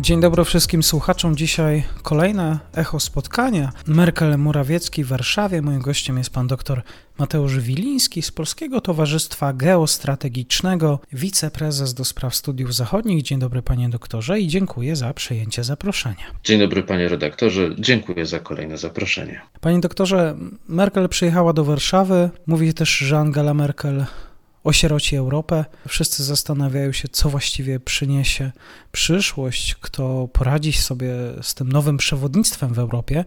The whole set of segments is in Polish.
Dzień dobry wszystkim słuchaczom. Dzisiaj kolejne echo spotkania. Merkel Morawiecki w Warszawie. Moim gościem jest pan dr Mateusz Wiliński z Polskiego Towarzystwa Geostrategicznego, wiceprezes do spraw studiów zachodnich. Dzień dobry panie doktorze i dziękuję za przyjęcie zaproszenia. Dzień dobry panie redaktorze, dziękuję za kolejne zaproszenie. Panie doktorze, Merkel przyjechała do Warszawy. Mówi też, że Angela Merkel osieroci Europę. Wszyscy zastanawiają się, co właściwie przyniesie przyszłość, kto poradzi sobie z tym nowym przewodnictwem w Europie.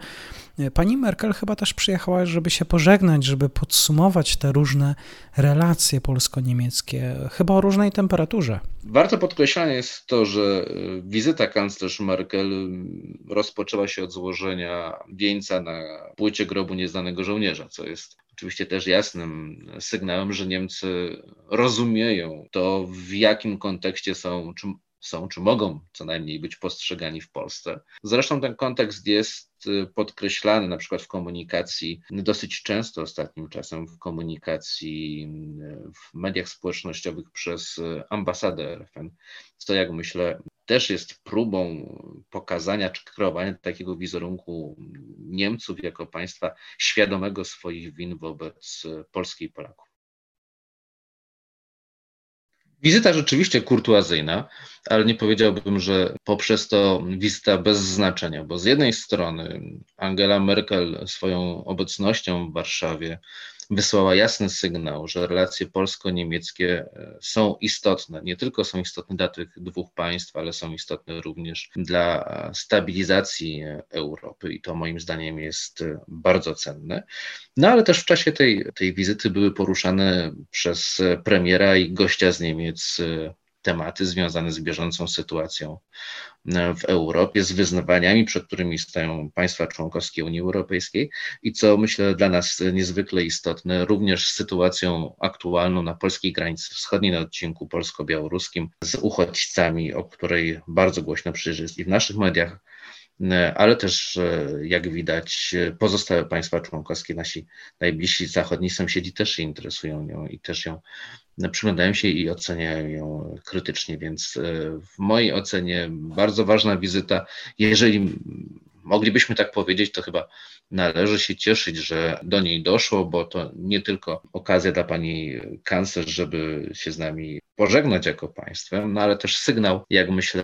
Pani Merkel chyba też przyjechała, żeby się pożegnać, żeby podsumować te różne relacje polsko-niemieckie, chyba o różnej temperaturze. Warto podkreślać jest to, że wizyta kanclerz Merkel rozpoczęła się od złożenia wieńca na płycie grobu nieznanego żołnierza, co jest oczywiście też jasnym sygnałem, że Niemcy rozumieją to, w jakim kontekście są, czy są, czy mogą co najmniej być postrzegani w Polsce. Zresztą ten kontekst jest y, podkreślany na przykład w komunikacji, dosyć często ostatnim czasem w komunikacji y, w mediach społecznościowych przez y, ambasadę RFN, co jak myślę też jest próbą pokazania czy kreowania takiego wizerunku Niemców jako państwa świadomego swoich win wobec Polski i Polaków. Wizyta rzeczywiście kurtuazyjna, ale nie powiedziałbym, że poprzez to wizyta bez znaczenia, bo z jednej strony Angela Merkel swoją obecnością w Warszawie wysłała jasny sygnał, że relacje polsko-niemieckie e, są istotne. Nie tylko są istotne dla tych dwóch państw, ale są istotne również dla stabilizacji Europy i to moim zdaniem jest e, bardzo cenne. No ale też w czasie tej, tej wizyty były poruszane przez premiera i gościa z Niemiec e, tematy związane z bieżącą sytuacją e, w Europie, z wyzwaniami, przed którymi stoją państwa członkowskie Unii Europejskiej i co myślę dla nas niezwykle istotne, również z sytuacją aktualną na polskiej granicy wschodniej, na odcinku polsko-białoruskim, z uchodźcami, o której bardzo głośno przecież jest i w naszych mediach, e, ale też, e, jak widać, pozostałe państwa członkowskie, nasi najbliżsi zachodni sąsiedzi też się interesują nią i też ją przyglądają się i oceniają ją krytycznie, więc e, w mojej ocenie bardzo ważna wizyta. Jeżeli moglibyśmy tak powiedzieć, to chyba należy się cieszyć, że do niej doszło, bo to nie tylko okazja dla pani kanclerz, żeby się z nami pożegnać jako państwem, no ale też sygnał, jak myślę,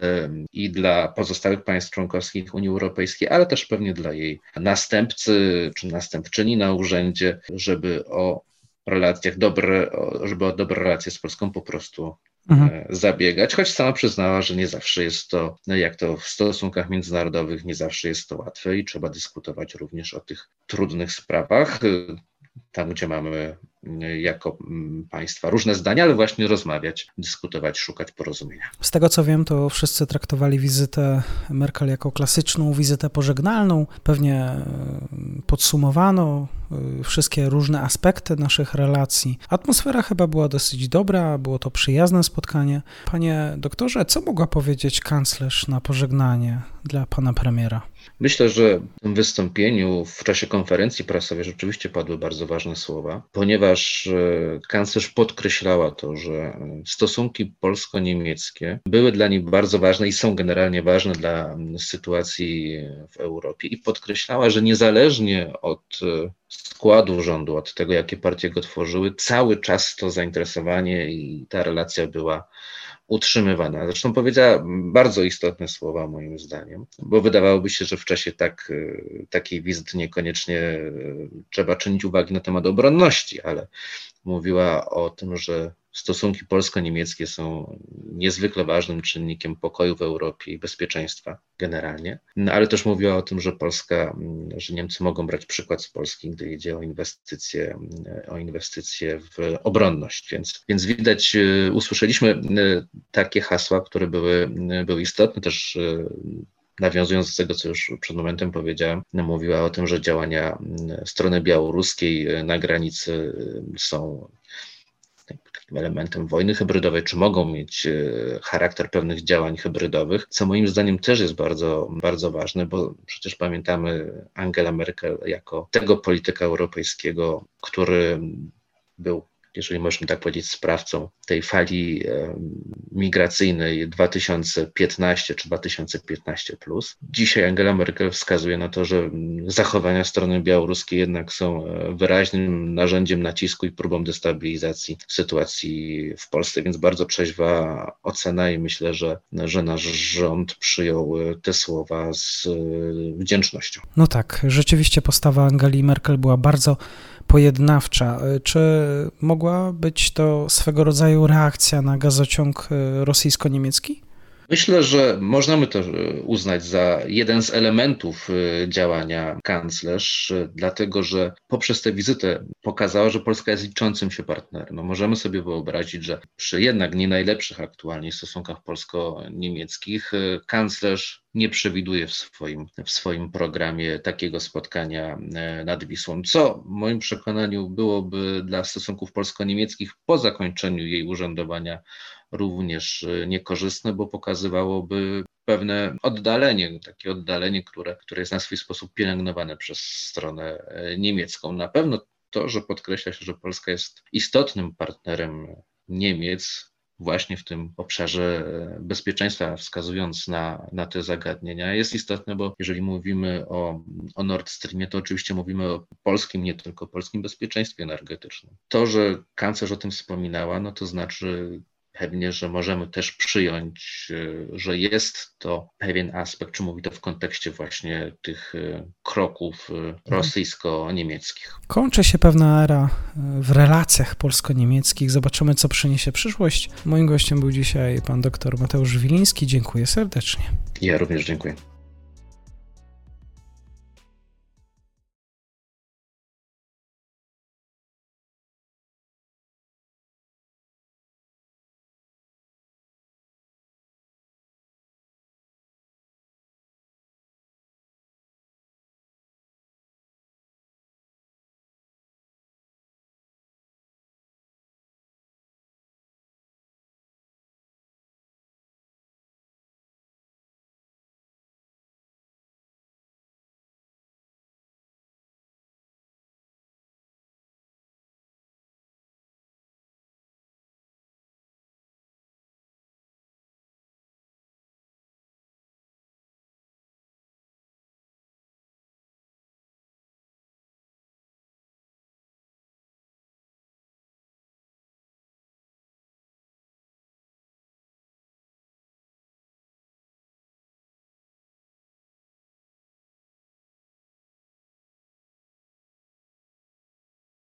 i dla pozostałych państw członkowskich Unii Europejskiej, ale też pewnie dla jej następcy czy następczyni na urzędzie, żeby o relacjach, dobre, żeby o dobre relacje z Polską po prostu mhm. E, zabiegać, choć sama przyznała, że nie zawsze jest to, no jak to w stosunkach międzynarodowych, nie zawsze jest to łatwe i trzeba dyskutować również o tych trudnych sprawach, e, tam gdzie mamy jako mm, państwa różne zdania, ale właśnie rozmawiać, dyskutować, szukać porozumienia. Z tego co wiem, to wszyscy traktowali wizytę Merkel jako klasyczną wizytę pożegnalną. Pewnie e, podsumowano e, wszystkie różne aspekty naszych relacji. Atmosfera chyba była dosyć dobra, było to przyjazne spotkanie. Panie doktorze, co mogła powiedzieć kanclerz na pożegnanie dla pana premiera? Myślę, że w tym wystąpieniu w czasie konferencji prasowej rzeczywiście padły bardzo ważne słowa, ponieważ e, kanclerz podkreślała to, że stosunki polsko-niemieckie były dla niej bardzo ważne i są generalnie ważne dla sytuacji w Europie i podkreślała, że niezależnie od e, składu rządu, od tego, jakie partie go tworzyły, cały czas to zainteresowanie i ta relacja była utrzymywana. Zresztą powiedziała bardzo istotne słowa, moim zdaniem, bo wydawałoby się, że w czasie tak, e, takiej wizyty niekoniecznie e, trzeba czynić uwagi na temat obronności, ale mówiła o tym, że stosunki polsko-niemieckie są niezwykle ważnym czynnikiem pokoju w Europie i bezpieczeństwa generalnie, no, ale też mówiła o tym, że Polska, że Niemcy mogą brać przykład z Polski, gdy idzie o inwestycje, o inwestycje w obronność. Więc, więc widać, e, usłyszeliśmy e, takie hasła, które były, były istotne też nawiązując do tego, co już przed momentem powiedziałem, mówiła o tym, że działania strony białoruskiej na granicy są takim elementem wojny hybrydowej, czy mogą mieć e, charakter pewnych działań hybrydowych, co moim zdaniem też jest bardzo, bardzo ważne, bo przecież pamiętamy Angela Merkel jako tego polityka europejskiego, który był jeżeli możemy tak powiedzieć, sprawcą tej fali migracyjnej 2015 czy 2015. Plus. Dzisiaj Angela Merkel wskazuje na to, że zachowania strony białoruskiej jednak są e, wyraźnym narzędziem nacisku i próbą destabilizacji sytuacji w Polsce, więc bardzo trzeźwa ocena i myślę, że, że nasz rząd przyjął e, te słowa z e, wdzięcznością. No tak, rzeczywiście postawa Angeli Merkel była bardzo pojednawcza. Czy mogła być to swego rodzaju reakcja na gazociąg e, rosyjsko-niemiecki? Myślę, że możemy to e, uznać za jeden z elementów e, działania kanclerz, dlatego że poprzez tę wizytę pokazała, że Polska jest liczącym się partnerem. No możemy sobie wyobrazić, że przy jednak nie najlepszych aktualnie stosunkach polsko-niemieckich kanclerz nie przewiduje w swoim, w swoim programie takiego spotkania e, nad Wisłą, co w moim przekonaniu byłoby dla stosunków polsko-niemieckich po zakończeniu jej urzędowania również e, niekorzystne, bo pokazywałoby pewne oddalenie, takie oddalenie, które, które jest na swój sposób pielęgnowane przez stronę e, niemiecką. Na pewno to, że podkreśla się, że Polska jest istotnym partnerem Niemiec właśnie w tym obszarze e, bezpieczeństwa, wskazując na, na te zagadnienia, jest istotne, bo jeżeli mówimy o, o Nord Streamie, to oczywiście mówimy o polskim, nie tylko polskim bezpieczeństwie energetycznym. To, że kanclerz o tym wspominała, no to znaczy pewnie, że możemy też przyjąć, e, że jest to pewien aspekt, czy mówi to w kontekście właśnie tych e, kroków e, mhm. rosyjsko-niemieckich. Kończy się pewna era w relacjach polsko-niemieckich. Zobaczymy, co przyniesie przyszłość. Moim gościem był dzisiaj pan dr Mateusz Wiliński. Dziękuję serdecznie. Ja również dziękuję.